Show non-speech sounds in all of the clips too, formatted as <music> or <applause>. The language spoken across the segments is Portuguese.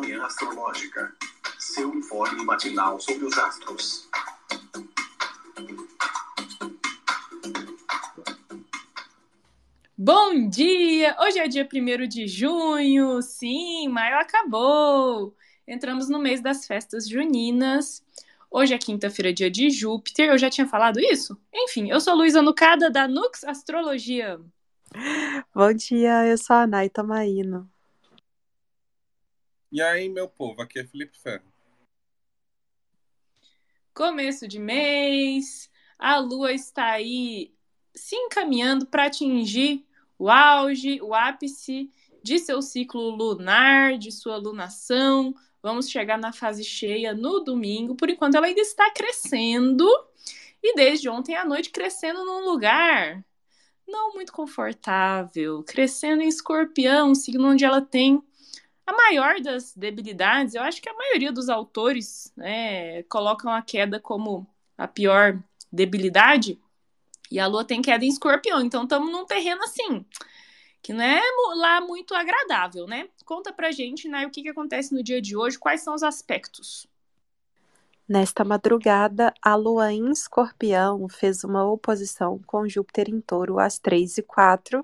Manhã Astrológica. Seu informe matinal sobre os astros. Bom dia! Hoje é dia 1 de junho. Sim, maio acabou. Entramos no mês das festas juninas. Hoje é quinta-feira, dia de Júpiter. Eu já tinha falado isso? Enfim, eu sou Luísa Nucada, da Nux Astrologia. Bom dia, eu sou a Naita Maíno. E aí, meu povo, aqui é Felipe Ferro. Começo de mês, a lua está aí se encaminhando para atingir o auge, o ápice de seu ciclo lunar, de sua lunação. Vamos chegar na fase cheia no domingo. Por enquanto, ela ainda está crescendo e desde ontem à noite crescendo num lugar não muito confortável, crescendo em escorpião, signo onde ela tem a maior das debilidades, eu acho que a maioria dos autores né, colocam a queda como a pior debilidade, e a lua tem queda em escorpião, então estamos num terreno assim, que não é lá muito agradável, né? Conta pra gente, né, o que, que acontece no dia de hoje, quais são os aspectos. Nesta madrugada, a lua em escorpião fez uma oposição com Júpiter em touro às 3 e 4.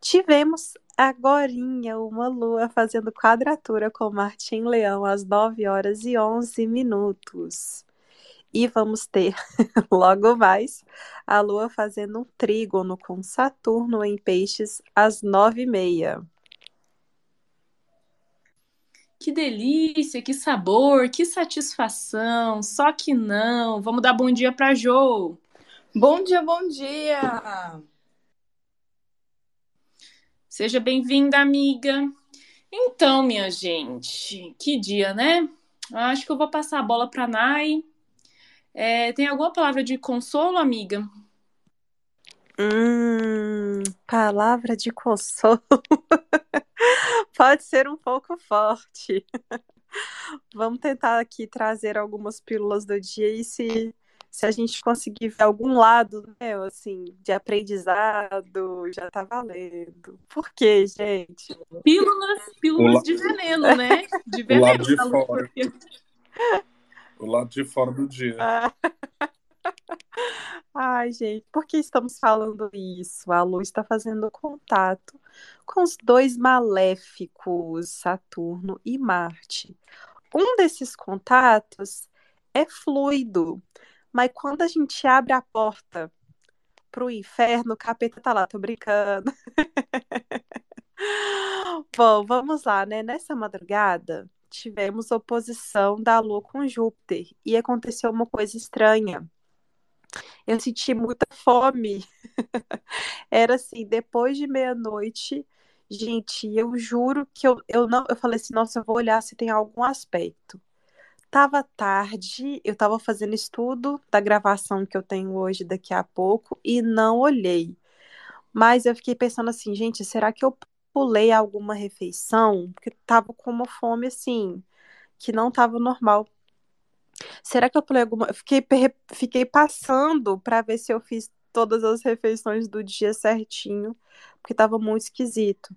Tivemos agorinha uma lua fazendo quadratura com Marte em Leão às 9 horas e 11 minutos. E vamos ter <laughs> logo mais a lua fazendo um trígono com Saturno em Peixes às 9 e meia. Que delícia, que sabor, que satisfação. Só que não. Vamos dar bom dia para Jo. Bom dia, bom dia. Seja bem-vinda, amiga. Então, minha gente, que dia, né? Acho que eu vou passar a bola para Nai. É, tem alguma palavra de consolo, amiga? Hum, palavra de consolo. <laughs> Pode ser um pouco forte. <laughs> Vamos tentar aqui trazer algumas pílulas do dia e se se a gente conseguir ver algum lado, né, assim, de aprendizado, já tá valendo. Por quê, gente? Pílulas, pílulas de veneno, né? De veneno. O lado de fora. O lado de fora do dia. <laughs> Ai, gente, por que estamos falando isso? A Lua está fazendo contato com os dois maléficos, Saturno e Marte. Um desses contatos é fluido, mas quando a gente abre a porta pro inferno, o capeta tá lá, tô brincando. <laughs> Bom, vamos lá, né? Nessa madrugada, tivemos oposição da Lua com Júpiter e aconteceu uma coisa estranha. Eu senti muita fome. <laughs> Era assim, depois de meia-noite, gente, eu juro que eu, eu não. Eu falei assim, nossa, eu vou olhar se tem algum aspecto. Tava tarde, eu tava fazendo estudo da gravação que eu tenho hoje daqui a pouco e não olhei. Mas eu fiquei pensando assim, gente, será que eu pulei alguma refeição? Porque tava com uma fome assim, que não tava normal. Será que eu pulei alguma? Fiquei, fiquei passando para ver se eu fiz todas as refeições do dia certinho, porque tava muito esquisito.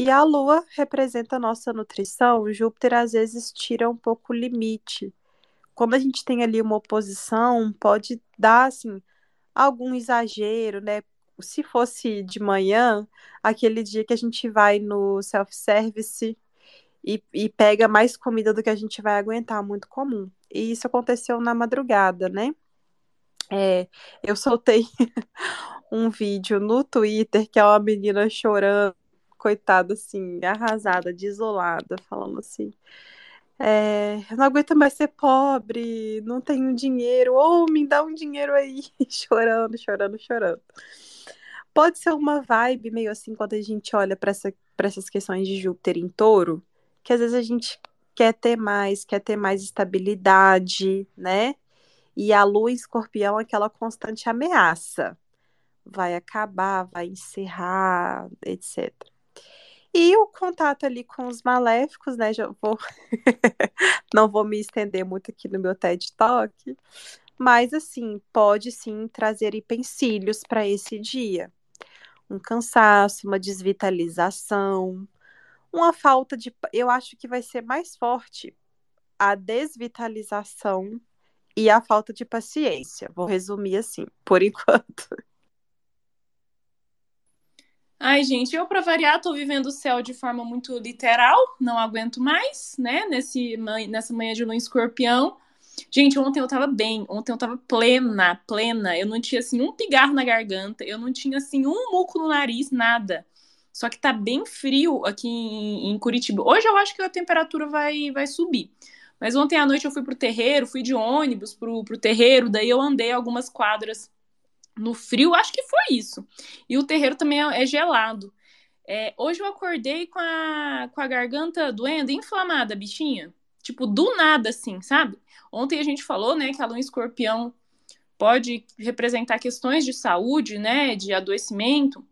E a Lua representa a nossa nutrição, Júpiter às vezes tira um pouco o limite. Quando a gente tem ali uma oposição, pode dar assim algum exagero, né? Se fosse de manhã, aquele dia que a gente vai no self-service e, e pega mais comida do que a gente vai aguentar, muito comum. E isso aconteceu na madrugada, né? É, eu soltei <laughs> um vídeo no Twitter que é uma menina chorando coitada, assim, arrasada, desolada, falando assim. É, eu não aguento mais ser pobre, não tenho dinheiro, ou me dá um dinheiro aí, <laughs> chorando, chorando, chorando. Pode ser uma vibe meio assim quando a gente olha para essa, essas questões de Júpiter em touro, que às vezes a gente quer ter mais, quer ter mais estabilidade, né? E a lua em escorpião é aquela constante ameaça. Vai acabar, vai encerrar, etc. E o contato ali com os maléficos, né? Já vou. <laughs> Não vou me estender muito aqui no meu TED Talk, mas assim, pode sim trazer empecilhos para esse dia. Um cansaço, uma desvitalização, uma falta de. Eu acho que vai ser mais forte a desvitalização e a falta de paciência. Vou resumir assim, por <laughs> enquanto. Ai, gente, eu para variar tô vivendo o céu de forma muito literal, não aguento mais, né? Nesse, nessa manhã de lua escorpião. Gente, ontem eu tava bem, ontem eu tava plena, plena. Eu não tinha assim um pigarro na garganta, eu não tinha assim um muco no nariz, nada. Só que tá bem frio aqui em, em Curitiba. Hoje eu acho que a temperatura vai, vai subir. Mas ontem à noite eu fui pro terreiro, fui de ônibus pro, pro terreiro, daí eu andei algumas quadras no frio, acho que foi isso. E o terreiro também é, é gelado. É, hoje eu acordei com a, com a garganta doendo, inflamada, bichinha. Tipo, do nada, assim, sabe? Ontem a gente falou, né, que a lua escorpião pode representar questões de saúde, né, de adoecimento,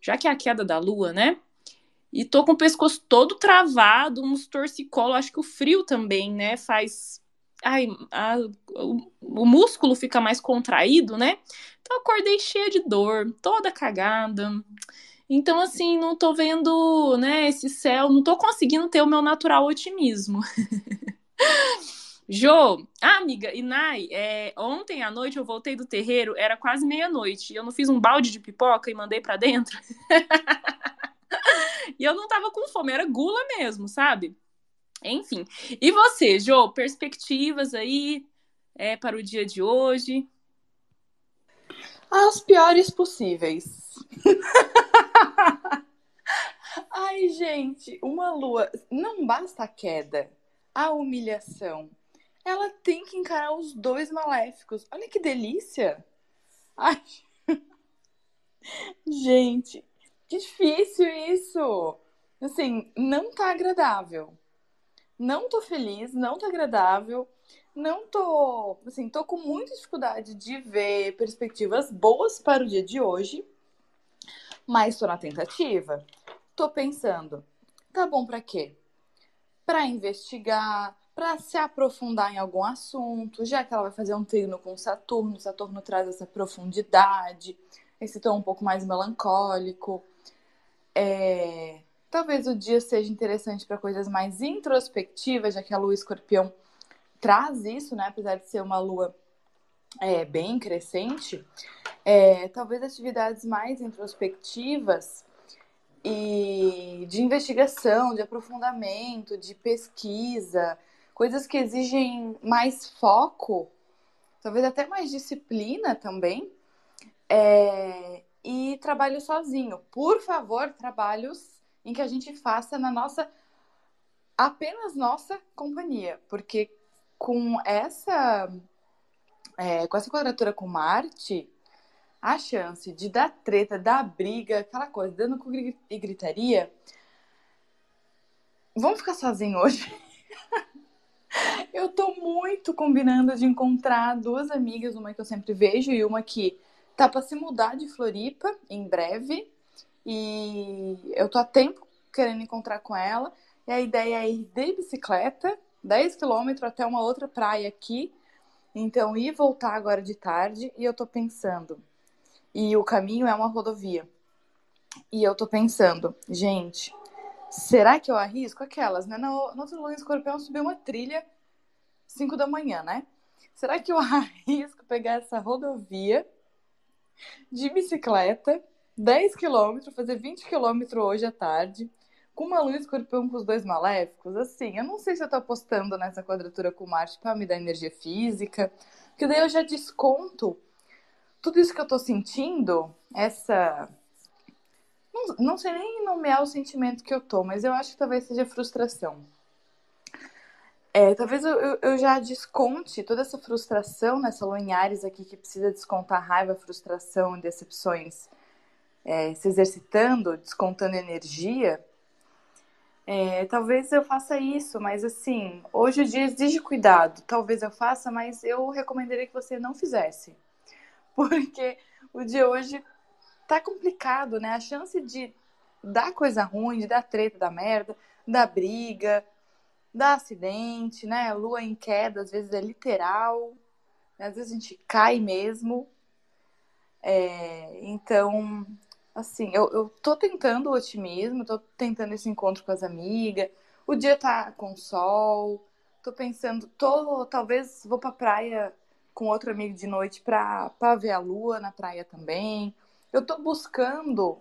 já que é a queda da lua, né? E tô com o pescoço todo travado, uns torcicolo, acho que o frio também, né, faz ai, a, o, o, músculo fica mais contraído, né? Então acordei cheia de dor, toda cagada. Então, assim, não tô vendo, né, esse céu, não tô conseguindo ter o meu natural otimismo. <laughs> Jô, ah, amiga, e Nai, é, ontem à noite eu voltei do terreiro, era quase meia-noite, e eu não fiz um balde de pipoca e mandei para dentro. <laughs> e eu não tava com fome, era gula mesmo, sabe? Enfim. E você, Jô, perspectivas aí é, para o dia de hoje? As piores possíveis. <laughs> Ai, gente, uma lua. Não basta a queda, a humilhação. Ela tem que encarar os dois maléficos. Olha que delícia! Ai. <laughs> Gente, que difícil isso! Assim, não tá agradável não tô feliz, não tô agradável, não tô, assim, tô com muita dificuldade de ver perspectivas boas para o dia de hoje, mas tô na tentativa. Tô pensando, tá bom para quê? Para investigar, para se aprofundar em algum assunto, já que ela vai fazer um treino com Saturno, Saturno traz essa profundidade, esse tom um pouco mais melancólico. É, Talvez o dia seja interessante para coisas mais introspectivas, já que a lua escorpião traz isso, né? Apesar de ser uma lua é, bem crescente, é, talvez atividades mais introspectivas e de investigação, de aprofundamento, de pesquisa, coisas que exigem mais foco, talvez até mais disciplina também, é, e trabalho sozinho. Por favor, trabalhos em que a gente faça na nossa apenas nossa companhia, porque com essa é, com essa quadratura com Marte, a chance de dar treta, dar briga, aquela coisa, dando com e gritaria. Vamos ficar sozinho hoje? <laughs> eu tô muito combinando de encontrar duas amigas, uma que eu sempre vejo e uma que tá para se mudar de Floripa em breve. E eu tô há tempo querendo encontrar com ela. E a ideia é ir de bicicleta, 10 quilômetros até uma outra praia aqui. Então, ir voltar agora de tarde. E eu tô pensando. E o caminho é uma rodovia. E eu tô pensando, gente, será que eu arrisco aquelas, né? No, outro Lua Escorpião subiu uma trilha 5 da manhã, né? Será que eu <laughs> arrisco pegar essa rodovia de bicicleta 10 quilômetros, fazer 20 quilômetros hoje à tarde, com uma lua escorpião com os dois maléficos, assim, eu não sei se eu tô apostando nessa quadratura com Marte para me dar energia física, porque daí eu já desconto tudo isso que eu tô sentindo, essa. Não, não sei nem nomear o sentimento que eu tô, mas eu acho que talvez seja frustração. É, talvez eu, eu, já desconte toda essa frustração nessa lua em Ares aqui, que precisa descontar raiva, frustração e decepções é, se exercitando, descontando energia, é, talvez eu faça isso, mas assim, hoje o dia exige cuidado. Talvez eu faça, mas eu recomendaria que você não fizesse. <laughs> Porque o dia hoje tá complicado, né? A chance de dar coisa ruim, de dar treta, da merda, da briga, dar acidente, né? Lua em queda, às vezes é literal, né? às vezes a gente cai mesmo. É, então, Assim, eu, eu tô tentando o otimismo, tô tentando esse encontro com as amigas. O dia tá com sol. Tô pensando, tô, talvez vou pra praia com outro amigo de noite pra, pra ver a lua na praia também. Eu tô buscando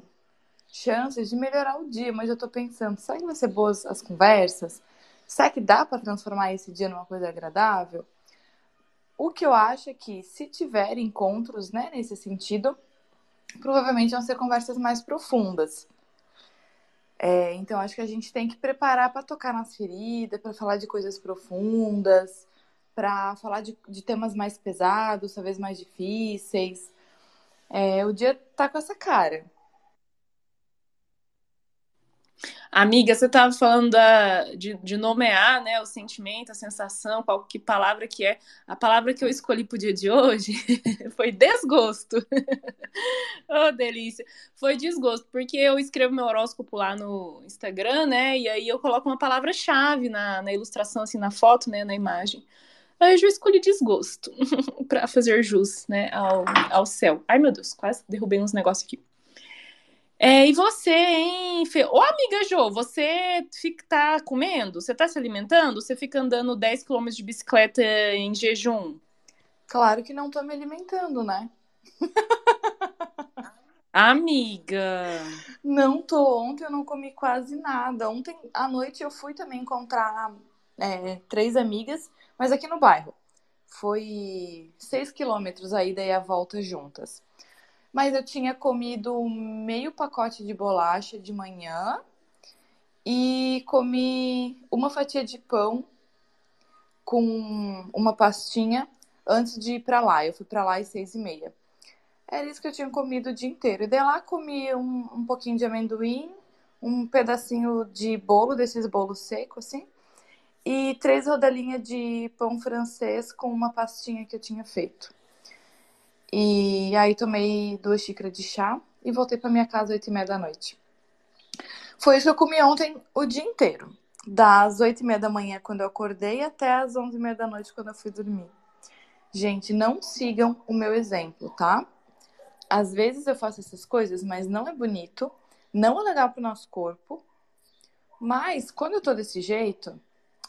chances de melhorar o dia, mas eu tô pensando, será que vai ser boas as conversas? Será que dá para transformar esse dia numa coisa agradável? O que eu acho é que se tiver encontros, né, nesse sentido, provavelmente vão ser conversas mais profundas. É, então acho que a gente tem que preparar para tocar nas feridas, para falar de coisas profundas, para falar de, de, temas mais pesados, talvez mais difíceis. É, o dia tá com essa cara. Amiga, você estava falando da, de, de, nomear né, o sentimento, a sensação, qual que palavra que é. A palavra que eu escolhi para o dia de hoje <laughs> foi desgosto. <laughs> oh, delícia. Foi desgosto, porque eu escrevo meu horóscopo lá no Instagram, né? E aí eu coloco uma palavra-chave na, na ilustração, assim, na foto, né? Na imagem. Aí eu escolhi desgosto <laughs> para fazer jus, né, ao, ao céu. Ai, meu Deus, quase derrubei uns negócios aqui. É, e você, hein, Fê? Ô, amiga Jo, você fica, tá comendo? Você tá se alimentando? Você fica andando 10 km de bicicleta em jejum? Claro que não tô me alimentando, né? <laughs> Amiga! Não tô. Ontem eu não comi quase nada. Ontem à noite eu fui também encontrar é, três amigas, mas aqui no bairro. Foi 6 quilômetros a ida e a volta juntas mas eu tinha comido meio pacote de bolacha de manhã e comi uma fatia de pão com uma pastinha antes de ir para lá. Eu fui para lá às seis e meia. Era isso que eu tinha comido o dia inteiro. E daí lá comi um, um pouquinho de amendoim, um pedacinho de bolo, desses bolos secos, assim, e três rodelinhas de pão francês com uma pastinha que eu tinha feito. E aí tomei duas xícaras de chá e voltei para minha casa às oito e meia da noite. Foi isso que eu comi ontem o dia inteiro. Das oito e meia da manhã, quando eu acordei, até as onze e meia da noite, quando eu fui dormir. Gente, não sigam o meu exemplo, tá? Às vezes eu faço essas coisas, mas não é bonito, não é legal pro nosso corpo. Mas quando eu tô desse jeito,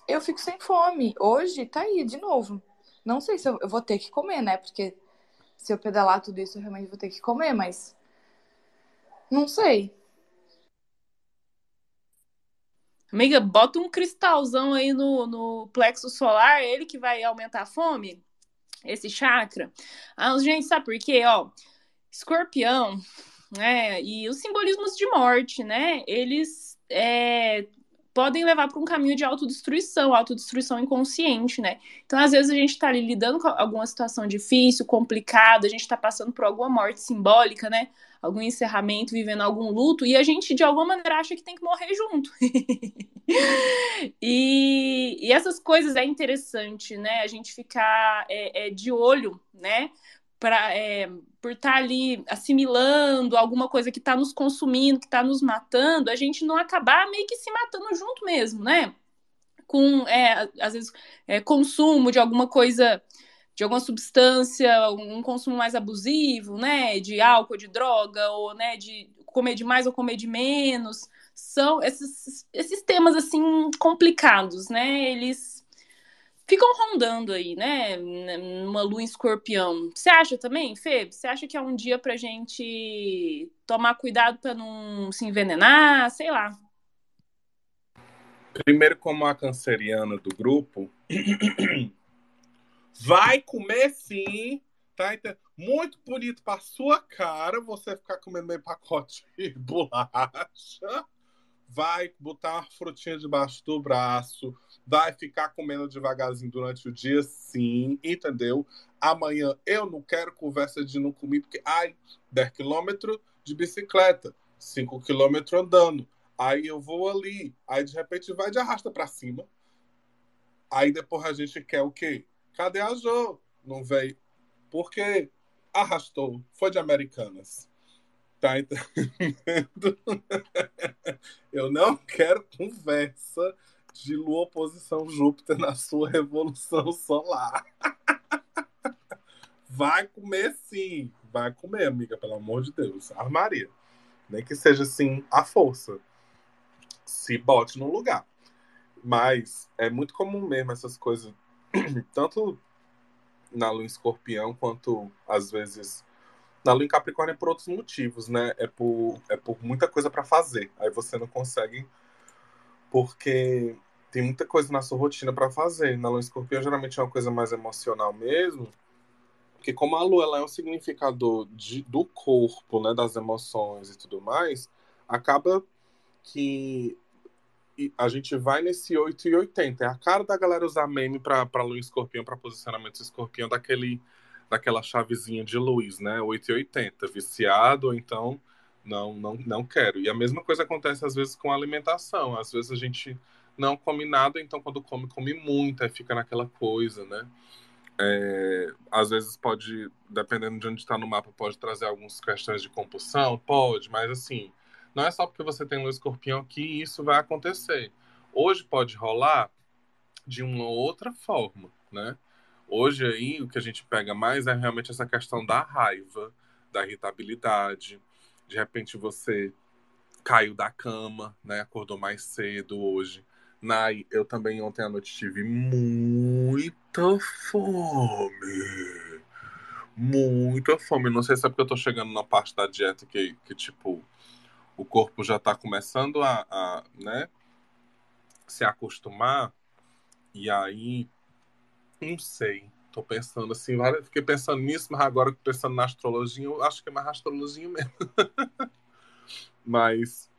eu fico sem fome. Hoje tá aí de novo. Não sei se eu, eu vou ter que comer, né? Porque se eu pedalar tudo isso, eu realmente vou ter que comer, mas. Não sei. Amiga, bota um cristalzão aí no, no plexo solar, ele que vai aumentar a fome, esse chakra. Ah, gente, sabe por quê? Ó, escorpião, né, e os simbolismos de morte, né, eles é, podem levar para um caminho de autodestruição, autodestruição inconsciente, né? Então, às vezes, a gente está ali lidando com alguma situação difícil, complicada, a gente está passando por alguma morte simbólica, né? Algum encerramento, vivendo algum luto, e a gente, de alguma maneira, acha que tem que morrer junto. <laughs> e, e, essas coisas é interessante, né? A gente ficar é, é, de olho, né? Pra, é, por estar tá ali assimilando alguma coisa que está nos consumindo, que está nos matando, a gente não acabar meio que se matando junto mesmo, né? Com, é, às vezes, é, consumo de alguma coisa, de alguma substância, um consumo mais abusivo, né? De álcool, de droga, ou né, de comer de mais ou comer de menos. São esses, esses temas, assim, complicados, né? Eles ficam rondando aí, né? Numa lua em escorpião. Você acha também, Fê? Você acha que é um dia pra gente tomar cuidado para não se envenenar? Sei lá. Primeiro, como a canceriana do grupo, <coughs> vai comer sim, tá? Muito bonito para sua cara você ficar comendo meio pacote de bolacha vai botar uma frutinha debaixo do braço, vai ficar comendo devagarzinho durante o dia, sim, entendeu? Amanhã eu não quero conversa de não comer, porque, ai, 10 quilômetros de bicicleta, 5 quilômetros andando, aí eu vou ali, aí de repente vai de arrasta para cima, aí depois a gente quer o quê? Cadê a Jo? Não veio. Porque arrastou, foi de Americanas. Tá entendendo? <laughs> Eu não quero conversa de Lua oposição Júpiter na sua revolução solar. <laughs> Vai comer sim. Vai comer, amiga, pelo amor de Deus. Armaria. Nem que seja assim, a força. Se bote no lugar. Mas é muito comum mesmo essas coisas, <clears throat> tanto na lua escorpião, quanto às vezes na lua em Capricórnio é por outros motivos, né? É por, é por muita coisa para fazer. Aí você não consegue, porque tem muita coisa na sua rotina para fazer. Na lua escorpião geralmente é uma coisa mais emocional mesmo. Porque como a lua ela é um significador de, do corpo, né, das emoções e tudo mais, acaba que a gente vai nesse 8 e 80. É a cara da galera usar meme pra, pra lua escorpião, pra posicionamento escorpião, daquele, daquela chavezinha de luz, né? 8 e 80. Viciado, então não, não, não quero. E a mesma coisa acontece às vezes com a alimentação. Às vezes a gente não come nada, então quando come, come muito, aí fica naquela coisa, né? É, às vezes pode, dependendo de onde está no mapa, pode trazer algumas questões de compulsão, pode, mas assim, não é só porque você tem um escorpião que isso vai acontecer. Hoje pode rolar de uma outra forma, né? Hoje aí o que a gente pega mais é realmente essa questão da raiva, da irritabilidade. De repente você caiu da cama, né? Acordou mais cedo hoje. Nai, eu também ontem à noite tive muita fome. Muita fome. Não sei se é porque eu tô chegando na parte da dieta que, que tipo, o corpo já está começando a, a né, se acostumar, e aí, não sei, tô pensando assim, fiquei pensando nisso, mas agora pensando na astrologia, eu acho que é mais astrologia mesmo. <laughs> mas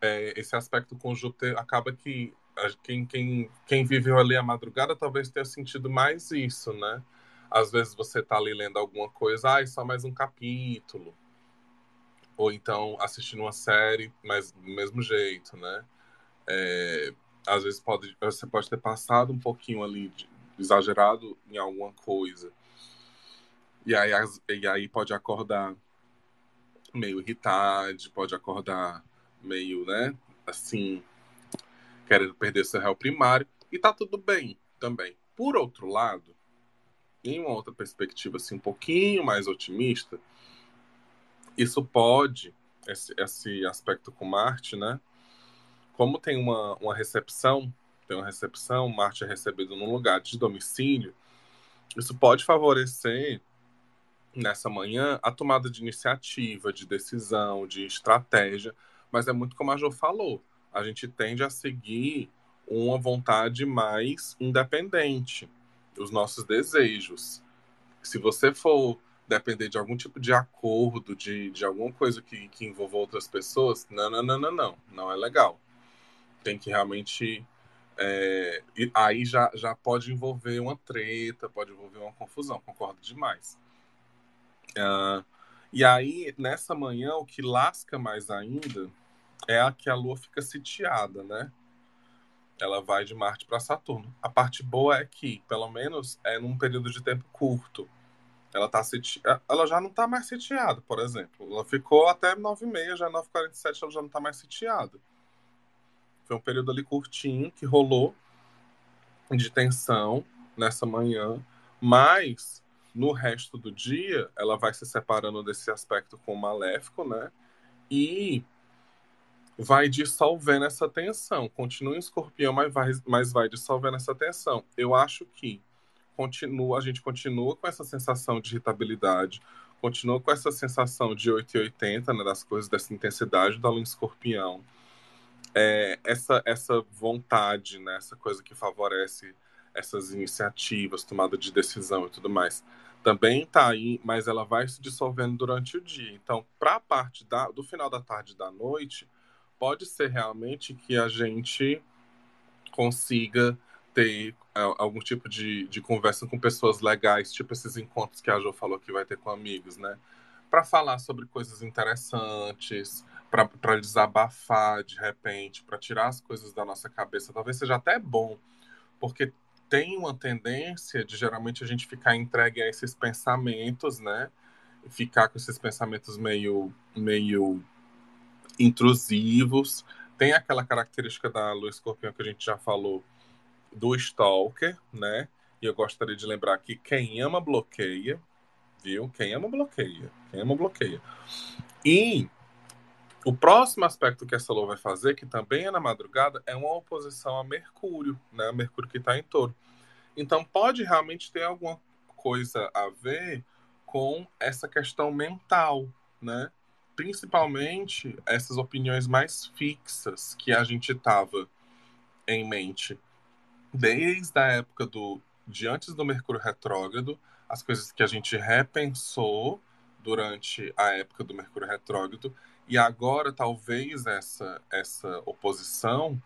é, esse aspecto com Júpiter acaba que quem, quem, quem viveu ali a madrugada talvez tenha sentido mais isso, né? Às vezes você tá ali lendo alguma coisa, ah, é só mais um capítulo ou então assistindo uma série, mas do mesmo jeito, né? É, às vezes pode, você pode ter passado um pouquinho ali de, exagerado em alguma coisa. E aí, e aí pode acordar meio irritado, pode acordar meio, né, assim, querendo perder seu réu primário. E tá tudo bem também. Por outro lado, em uma outra perspectiva assim um pouquinho mais otimista, isso pode, esse, esse aspecto com Marte, né? Como tem uma, uma recepção, tem uma recepção, Marte é recebido num lugar de domicílio, isso pode favorecer nessa manhã a tomada de iniciativa, de decisão, de estratégia, mas é muito como a Jo falou, a gente tende a seguir uma vontade mais independente, os nossos desejos. Se você for depender de algum tipo de acordo, de, de alguma coisa que, que envolva outras pessoas, não, não, não, não, não, não é legal. Tem que realmente. É, aí já, já pode envolver uma treta, pode envolver uma confusão, concordo demais. Uh, e aí, nessa manhã, o que lasca mais ainda é a que a Lua fica sitiada, né? Ela vai de Marte para Saturno. A parte boa é que, pelo menos, é num período de tempo curto. Ela, tá seti... ela já não está mais sitiada, por exemplo. Ela ficou até 9h30, já 9h47 ela já não está mais sitiada. Foi um período ali curtinho que rolou de tensão nessa manhã, mas no resto do dia ela vai se separando desse aspecto com o maléfico, né? E vai dissolvendo essa tensão. Continua em escorpião, mas vai, mas vai dissolvendo essa tensão. Eu acho que continua, a gente continua com essa sensação de irritabilidade, continua com essa sensação de 880, né, das coisas, dessa intensidade da lua escorpião. É, essa, essa vontade, né, essa coisa que favorece essas iniciativas, tomada de decisão e tudo mais, também está aí, mas ela vai se dissolvendo durante o dia. Então, para a parte da, do final da tarde e da noite, pode ser realmente que a gente consiga ter é, algum tipo de, de conversa com pessoas legais, tipo esses encontros que a Jo falou que vai ter com amigos, né? Para falar sobre coisas interessantes, para desabafar de repente, para tirar as coisas da nossa cabeça. Talvez seja até bom, porque tem uma tendência de geralmente a gente ficar entregue a esses pensamentos, né? Ficar com esses pensamentos meio, meio intrusivos. Tem aquela característica da lua escorpião que a gente já falou, do Stalker, né? E eu gostaria de lembrar que quem ama bloqueia, viu? Quem ama bloqueia. Quem ama bloqueia. E o próximo aspecto que essa lua vai fazer, que também é na madrugada, é uma oposição a Mercúrio, né? Mercúrio que está em touro. Então pode realmente ter alguma coisa a ver com essa questão mental, né? Principalmente essas opiniões mais fixas que a gente estava em mente. Desde a época do de antes do Mercúrio retrógrado, as coisas que a gente repensou durante a época do Mercúrio retrógrado e agora talvez essa essa oposição,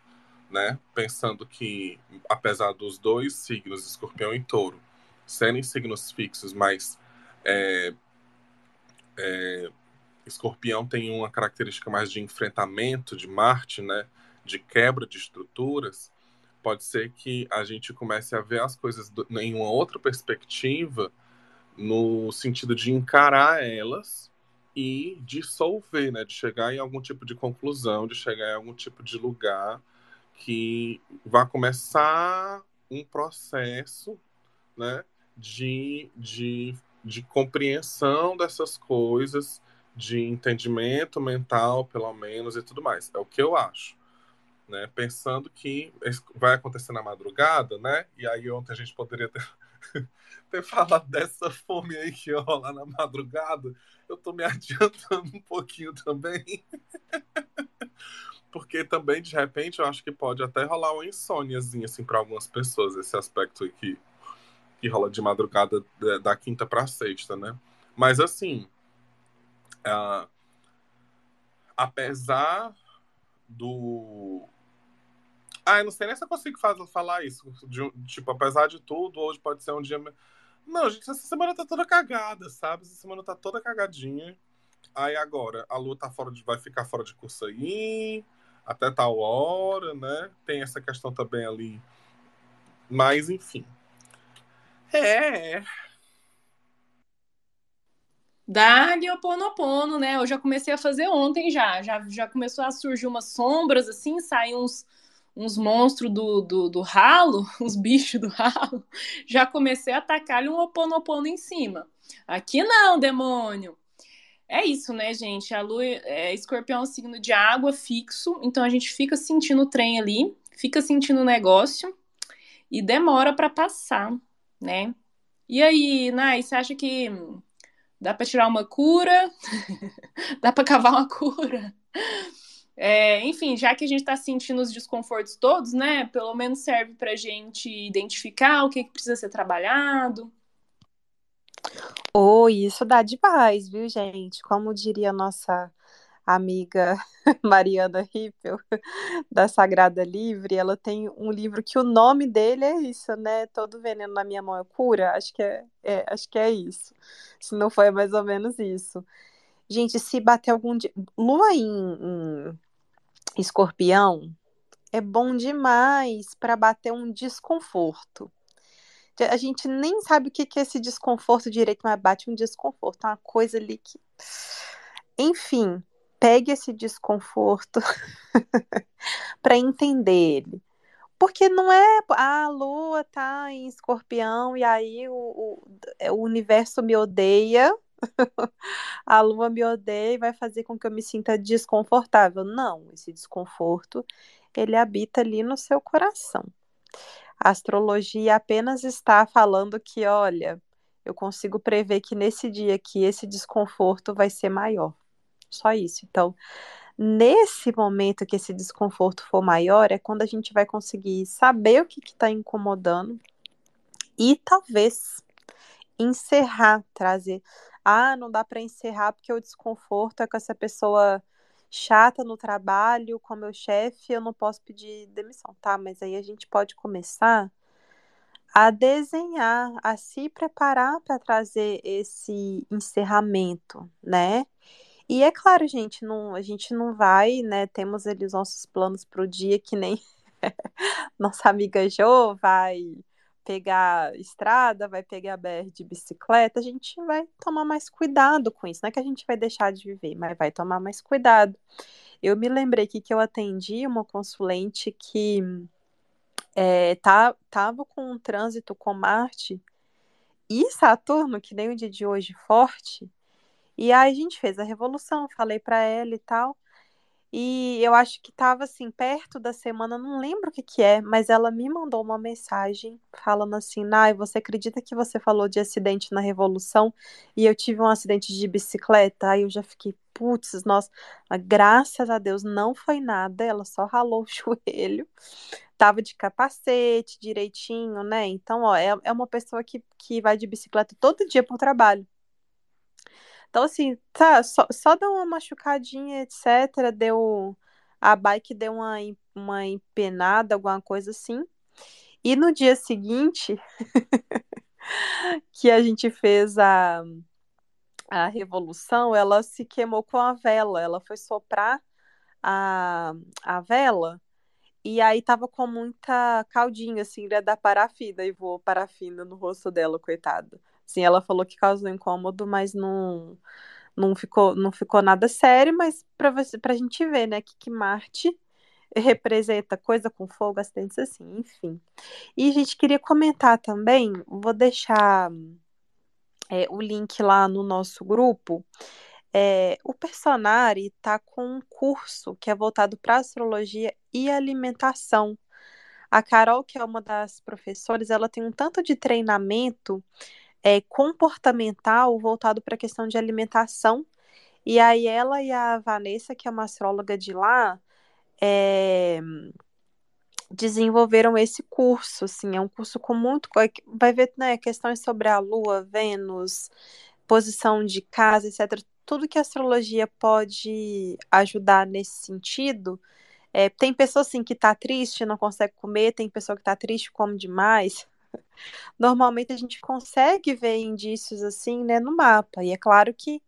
né, pensando que apesar dos dois signos Escorpião e Touro serem signos fixos, mas é, é, Escorpião tem uma característica mais de enfrentamento de Marte, né, de quebra de estruturas. Pode ser que a gente comece a ver as coisas em uma outra perspectiva, no sentido de encarar elas e dissolver, né? De chegar em algum tipo de conclusão, de chegar em algum tipo de lugar que vai começar um processo, né? De, de, de compreensão dessas coisas, de entendimento mental, pelo menos, e tudo mais. É o que eu acho. Né? Pensando que vai acontecer na madrugada, né? E aí ontem a gente poderia ter, <laughs> ter falado dessa fome aí que rola na madrugada, eu tô me <laughs> adiantando um pouquinho também. <laughs> Porque também, de repente, eu acho que pode até rolar uma insôniazinha, assim, para algumas pessoas, esse aspecto aqui, que rola de madrugada da quinta para sexta, né? Mas, assim, uh, apesar do. Ah, eu não sei nem se eu consigo fazer, falar isso. De, tipo, apesar de tudo, hoje pode ser um dia não, gente, essa semana tá toda cagada, sabe? Essa semana tá toda cagadinha. Aí agora, a Lua tá fora de, vai ficar fora de curso aí, até tal hora, né? Tem essa questão também ali. Mas, enfim. É. O ponopono, né? Eu já comecei a fazer ontem já. Já, já começou a surgir umas sombras, assim, saem uns uns monstros do, do, do ralo, <laughs> uns bichos do ralo, já comecei a atacar-lhe um oponopono em cima. Aqui não, demônio! É isso, né, gente? A lua é escorpião é um signo de água fixo, então a gente fica sentindo o trem ali, fica sentindo o negócio e demora para passar, né? E aí, Nai, você acha que dá para tirar uma cura? <laughs> dá para cavar uma cura? É, enfim, já que a gente está sentindo os desconfortos todos, né? Pelo menos serve para a gente identificar o que, que precisa ser trabalhado. Oh, isso dá demais, viu, gente? Como diria a nossa amiga <laughs> Mariana Rippel, da Sagrada Livre, ela tem um livro que o nome dele é isso, né? Todo veneno na minha mão é cura. Acho que é, é acho que é isso. Se não foi mais ou menos isso. Gente, se bater algum dia. Lua em, em escorpião é bom demais para bater um desconforto. A gente nem sabe o que é esse desconforto direito, mas bate um desconforto, uma coisa ali que. Enfim, pegue esse desconforto <laughs> para entender ele. Porque não é ah, a lua tá em escorpião e aí o, o, o universo me odeia <laughs> a lua me odeia e vai fazer com que eu me sinta desconfortável. Não, esse desconforto ele habita ali no seu coração. A astrologia apenas está falando que, olha, eu consigo prever que nesse dia aqui esse desconforto vai ser maior. Só isso. Então, nesse momento que esse desconforto for maior, é quando a gente vai conseguir saber o que está incomodando e talvez encerrar, trazer ah, não dá para encerrar porque o desconforto é com essa pessoa chata no trabalho, com meu chefe, eu não posso pedir demissão, tá? Mas aí a gente pode começar a desenhar, a se preparar para trazer esse encerramento, né? E é claro, gente, não, a gente não vai, né? Temos ali os nossos planos para o dia que nem <laughs> nossa amiga Jo vai pegar estrada, vai pegar BR de bicicleta, a gente vai tomar mais cuidado com isso. Não é que a gente vai deixar de viver, mas vai tomar mais cuidado. Eu me lembrei aqui que eu atendi uma consulente que é, tá, tava com um trânsito com Marte e Saturno, que nem o dia de hoje, forte. E aí a gente fez a revolução, falei para ela e tal. E eu acho que estava assim, perto da semana, não lembro o que que é, mas ela me mandou uma mensagem falando assim: Nai, você acredita que você falou de acidente na Revolução e eu tive um acidente de bicicleta? Aí eu já fiquei, putz, nossa, graças a Deus não foi nada, ela só ralou <laughs> o joelho. Tava de capacete direitinho, né? Então, ó, é, é uma pessoa que, que vai de bicicleta todo dia pro trabalho. Então, assim, tá, só, só deu uma machucadinha, etc. Deu. A bike deu uma, uma empenada, alguma coisa assim. E no dia seguinte, <laughs> que a gente fez a, a revolução, ela se queimou com a vela. Ela foi soprar a, a vela. E aí tava com muita caldinha, assim, né, da parafina, e voou parafina no rosto dela, coitada. Sim, ela falou que causou incômodo, mas não, não, ficou, não ficou nada sério, mas para você, pra gente ver, né, que, que Marte representa coisa com fogo, acidentes assim, enfim. E a gente queria comentar também, vou deixar é, o link lá no nosso grupo. É, o Personari está com um curso que é voltado para astrologia e alimentação. A Carol, que é uma das professoras, ela tem um tanto de treinamento é, comportamental voltado para a questão de alimentação. E aí ela e a Vanessa, que é uma astróloga de lá, é, desenvolveram esse curso, assim, é um curso com muito, vai ver, né, questões sobre a Lua, Vênus, posição de casa, etc. Tudo que a astrologia pode ajudar nesse sentido. É, tem pessoa assim que tá triste, não consegue comer, tem pessoa que tá triste, come demais. Normalmente a gente consegue ver indícios assim, né, no mapa. E é claro que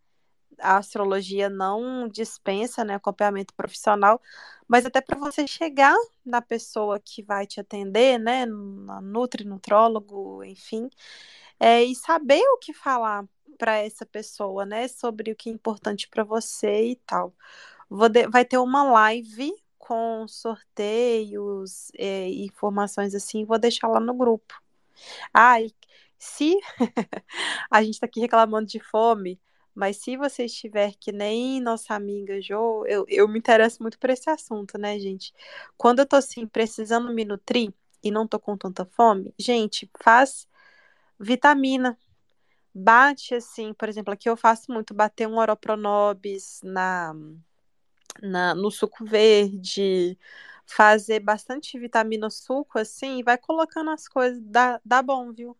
a astrologia não dispensa, né, acompanhamento profissional, mas até para você chegar na pessoa que vai te atender, né, na nutri, nutrólogo, enfim, é, e saber o que falar para essa pessoa, né, sobre o que é importante para você e tal. De, vai ter uma live com sorteios é, e informações assim, vou deixar lá no grupo. Ah, e se <laughs> a gente está aqui reclamando de fome, mas se você estiver que nem nossa amiga Jo, eu, eu me interesso muito por esse assunto, né, gente? Quando eu tô assim, precisando me nutrir e não tô com tanta fome, gente, faz vitamina. Bate assim, por exemplo, aqui eu faço muito bater um oropronobis na, na no suco verde, fazer bastante vitamina suco assim e vai colocando as coisas, dá, dá bom, viu?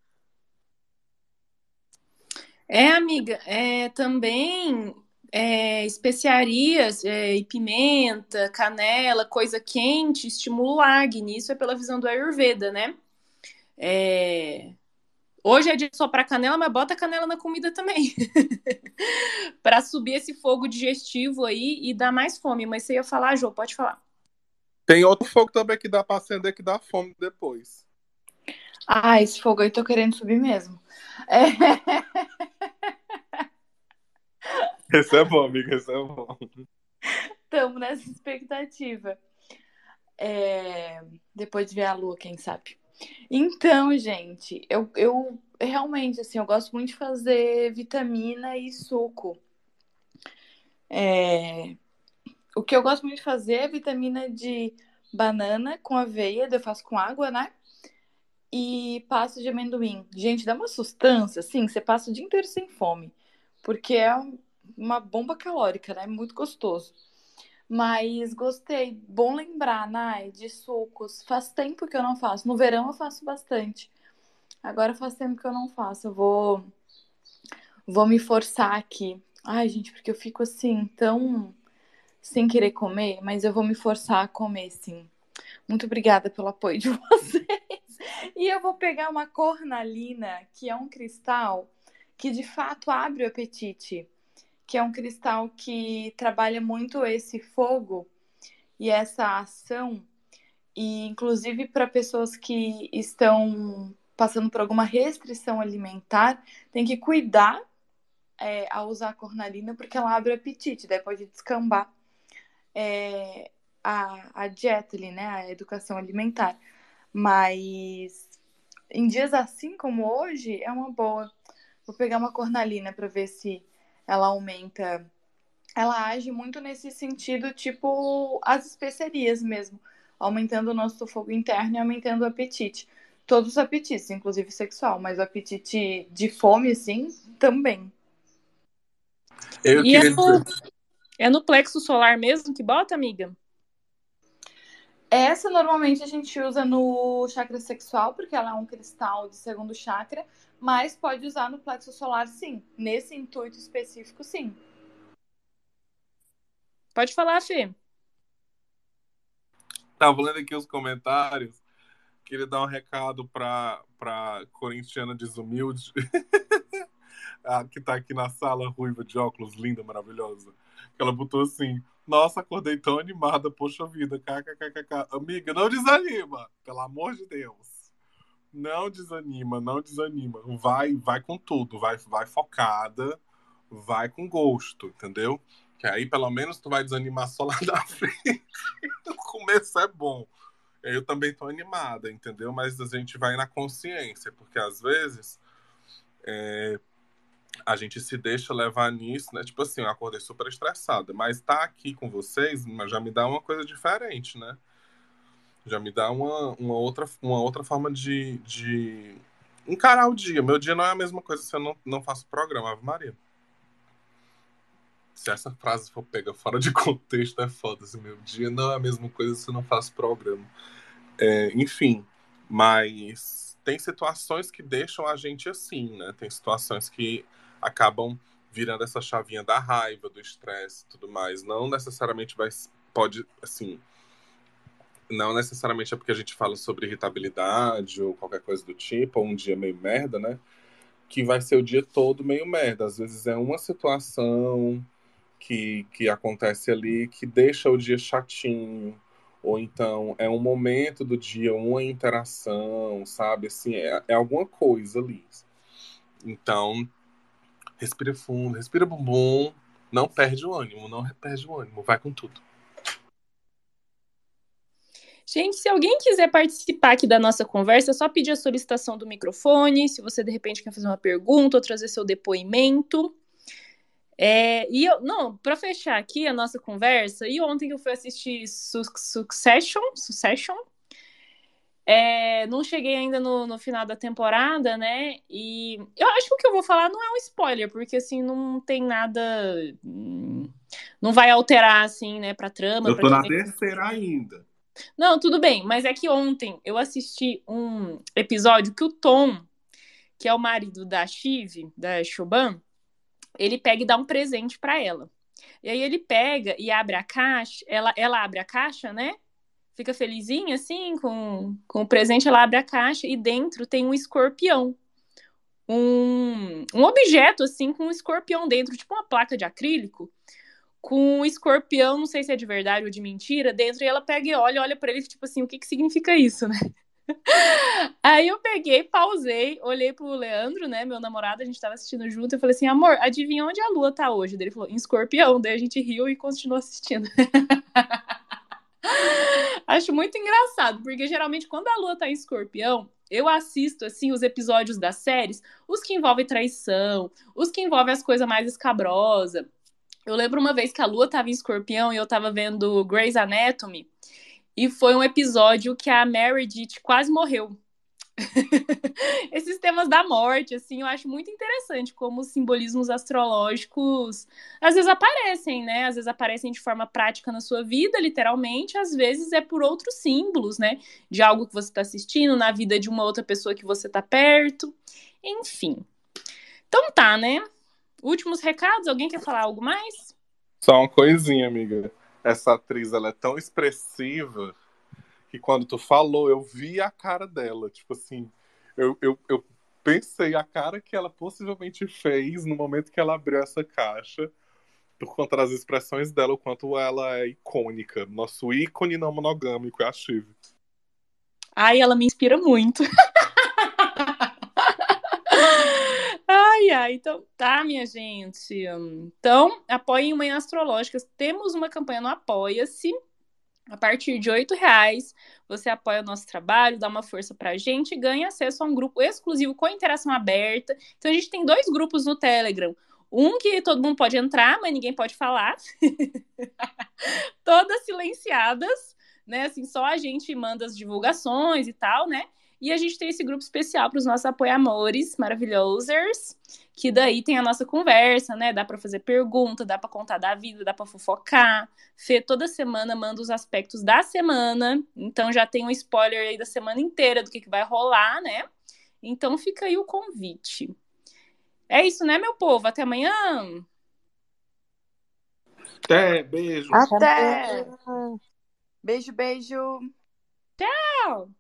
É, amiga, é, também é, especiarias é, e pimenta, canela, coisa quente, estimula o Agni. Isso é pela visão do Ayurveda, né? É... Hoje é de soprar canela, mas bota canela na comida também. <laughs> para subir esse fogo digestivo aí e dar mais fome. Mas você ia falar, Jô, pode falar. Tem outro fogo também que dá pra acender que dá fome depois. Ah, esse fogo aí tô querendo subir mesmo. É... <laughs> Esse é bom, amiga, esse é bom. Estamos nessa expectativa. É... Depois de ver a lua, quem sabe. Então, gente, eu, eu realmente, assim, eu gosto muito de fazer vitamina e suco. É... O que eu gosto muito de fazer é vitamina de banana com aveia, eu faço com água, né? E pasta de amendoim. Gente, dá uma sustância, assim, você passa o dia inteiro sem fome. Porque é uma bomba calórica, né? Muito gostoso. Mas gostei. Bom lembrar, Nai, de sucos. Faz tempo que eu não faço. No verão eu faço bastante. Agora faz tempo que eu não faço. Eu vou, vou me forçar aqui. Ai, gente, porque eu fico assim, tão sem querer comer, mas eu vou me forçar a comer, sim. Muito obrigada pelo apoio de <laughs> vocês. E eu vou pegar uma cornalina, que é um cristal que de fato abre o apetite, que é um cristal que trabalha muito esse fogo e essa ação, e inclusive para pessoas que estão passando por alguma restrição alimentar, tem que cuidar é, ao usar a cornalina, porque ela abre o apetite, daí pode descambar é, a, a dieta ali, né? A educação alimentar. Mas em dias assim como hoje, é uma boa. Vou pegar uma cornalina para ver se ela aumenta ela age muito nesse sentido, tipo as especiarias mesmo, aumentando o nosso fogo interno e aumentando o apetite. Todos os apetites, inclusive sexual, mas o apetite de fome, assim, também. Eu E queria dizer, é no plexo solar mesmo que bota, amiga? Essa normalmente a gente usa no chakra sexual, porque ela é um cristal de segundo chakra, mas pode usar no plexo solar, sim. Nesse intuito específico, sim. Pode falar, Fê. tava lendo aqui os comentários. Queria dar um recado pra, pra corintiana desumilde, <laughs> a que tá aqui na sala, ruiva de óculos, linda, maravilhosa. <laughs> Ela botou assim: Nossa, acordei tão animada, poxa vida, kkkk. Amiga, não desanima, pelo amor de Deus. Não desanima, não desanima. Vai, vai com tudo, vai, vai focada, vai com gosto, entendeu? Que aí pelo menos tu vai desanimar só lá <laughs> da frente. o começo é bom. Eu também tô animada, entendeu? Mas a gente vai na consciência, porque às vezes é, a gente se deixa levar nisso, né? Tipo assim, eu acordei super estressada, mas tá aqui com vocês já me dá uma coisa diferente, né? Já me dá uma, uma, outra, uma outra forma de, de encarar o dia. Meu dia não é a mesma coisa se eu não, não faço programa, Ave Maria. Se essa frase for pega fora de <laughs> contexto, é foda. Se meu dia não é a mesma coisa se eu não faço programa. É, enfim, mas tem situações que deixam a gente assim, né? Tem situações que acabam virando essa chavinha da raiva, do estresse tudo mais. Não necessariamente vai pode assim, não necessariamente é porque a gente fala sobre irritabilidade ou qualquer coisa do tipo, ou um dia meio merda, né? Que vai ser o dia todo meio merda. Às vezes é uma situação que, que acontece ali que deixa o dia chatinho, ou então é um momento do dia, uma interação, sabe? Assim, é, é alguma coisa ali. Então, respira fundo, respira bumbum, não perde o ânimo, não perde o ânimo, vai com tudo. Gente, se alguém quiser participar aqui da nossa conversa, é só pedir a solicitação do microfone. Se você de repente quer fazer uma pergunta ou trazer seu depoimento. É, e eu, não, para fechar aqui a nossa conversa, e ontem que eu fui assistir Su Succession, Succession, é, não cheguei ainda no, no, final da temporada, né? E eu acho que o que eu vou falar não é um spoiler, porque assim, não tem nada. Não vai alterar, assim, né, pra trama. Eu tô na terceira ainda. Não, tudo bem, mas é que ontem eu assisti um episódio que o Tom, que é o marido da Shiv, da Shoban, ele pega e dá um presente para ela. E aí ele pega e abre a caixa, ela, ela abre a caixa, né? Fica felizinha assim com, com o presente, ela abre a caixa e dentro tem um escorpião. Um, um objeto assim com um escorpião dentro, tipo uma placa de acrílico, com um escorpião, não sei se é de verdade ou de mentira, dentro, e ela pega e olha, olha para ele, tipo assim, o que que significa isso, né? <laughs> Aí eu peguei, pausei, olhei pro Leandro, né, meu namorado, a gente tava assistindo junto, eu falei assim, amor, adivinha onde a lua tá hoje? Ele falou, em escorpião, daí a gente riu e continuou assistindo. <laughs> Acho muito engraçado, porque geralmente quando a lua tá em escorpião, eu assisto, assim, os episódios das séries, os que envolvem traição, os que envolvem as coisas mais escabrosas. Eu lembro uma vez que a lua tava em escorpião e eu tava vendo Grey's Anatomy, e foi um episódio que a Meredith quase morreu. <laughs> Esses temas da morte, assim, eu acho muito interessante como os simbolismos astrológicos às vezes aparecem, né? Às vezes aparecem de forma prática na sua vida, literalmente, às vezes é por outros símbolos, né? De algo que você está assistindo, na vida de uma outra pessoa que você está perto, enfim. Então tá, né? Últimos recados, alguém quer falar algo mais? Só uma coisinha, amiga. Essa atriz, ela é tão expressiva que quando tu falou, eu vi a cara dela. Tipo assim, eu, eu, eu pensei a cara que ela possivelmente fez no momento que ela abriu essa caixa, por conta das expressões dela, o quanto ela é icônica. Nosso ícone não monogâmico é a Shiv. Ai, ela me inspira muito. <laughs> ai, ai, então tá, minha gente. Então, apoiem Mãe Astrológicas. Temos uma campanha no Apoia-se. A partir de R$ reais, você apoia o nosso trabalho, dá uma força pra gente e ganha acesso a um grupo exclusivo com interação aberta. Então, a gente tem dois grupos no Telegram. Um que todo mundo pode entrar, mas ninguém pode falar. <laughs> Todas silenciadas, né? Assim, só a gente manda as divulgações e tal, né? E a gente tem esse grupo especial para os nossos apoiamores maravilhosos, que daí tem a nossa conversa, né? Dá para fazer pergunta, dá para contar da vida, dá para fofocar. Fê toda semana manda os aspectos da semana, então já tem um spoiler aí da semana inteira do que, que vai rolar, né? Então fica aí o convite. É isso, né, meu povo? Até amanhã. Até, beijo. Até. Beijo, beijo. Tchau.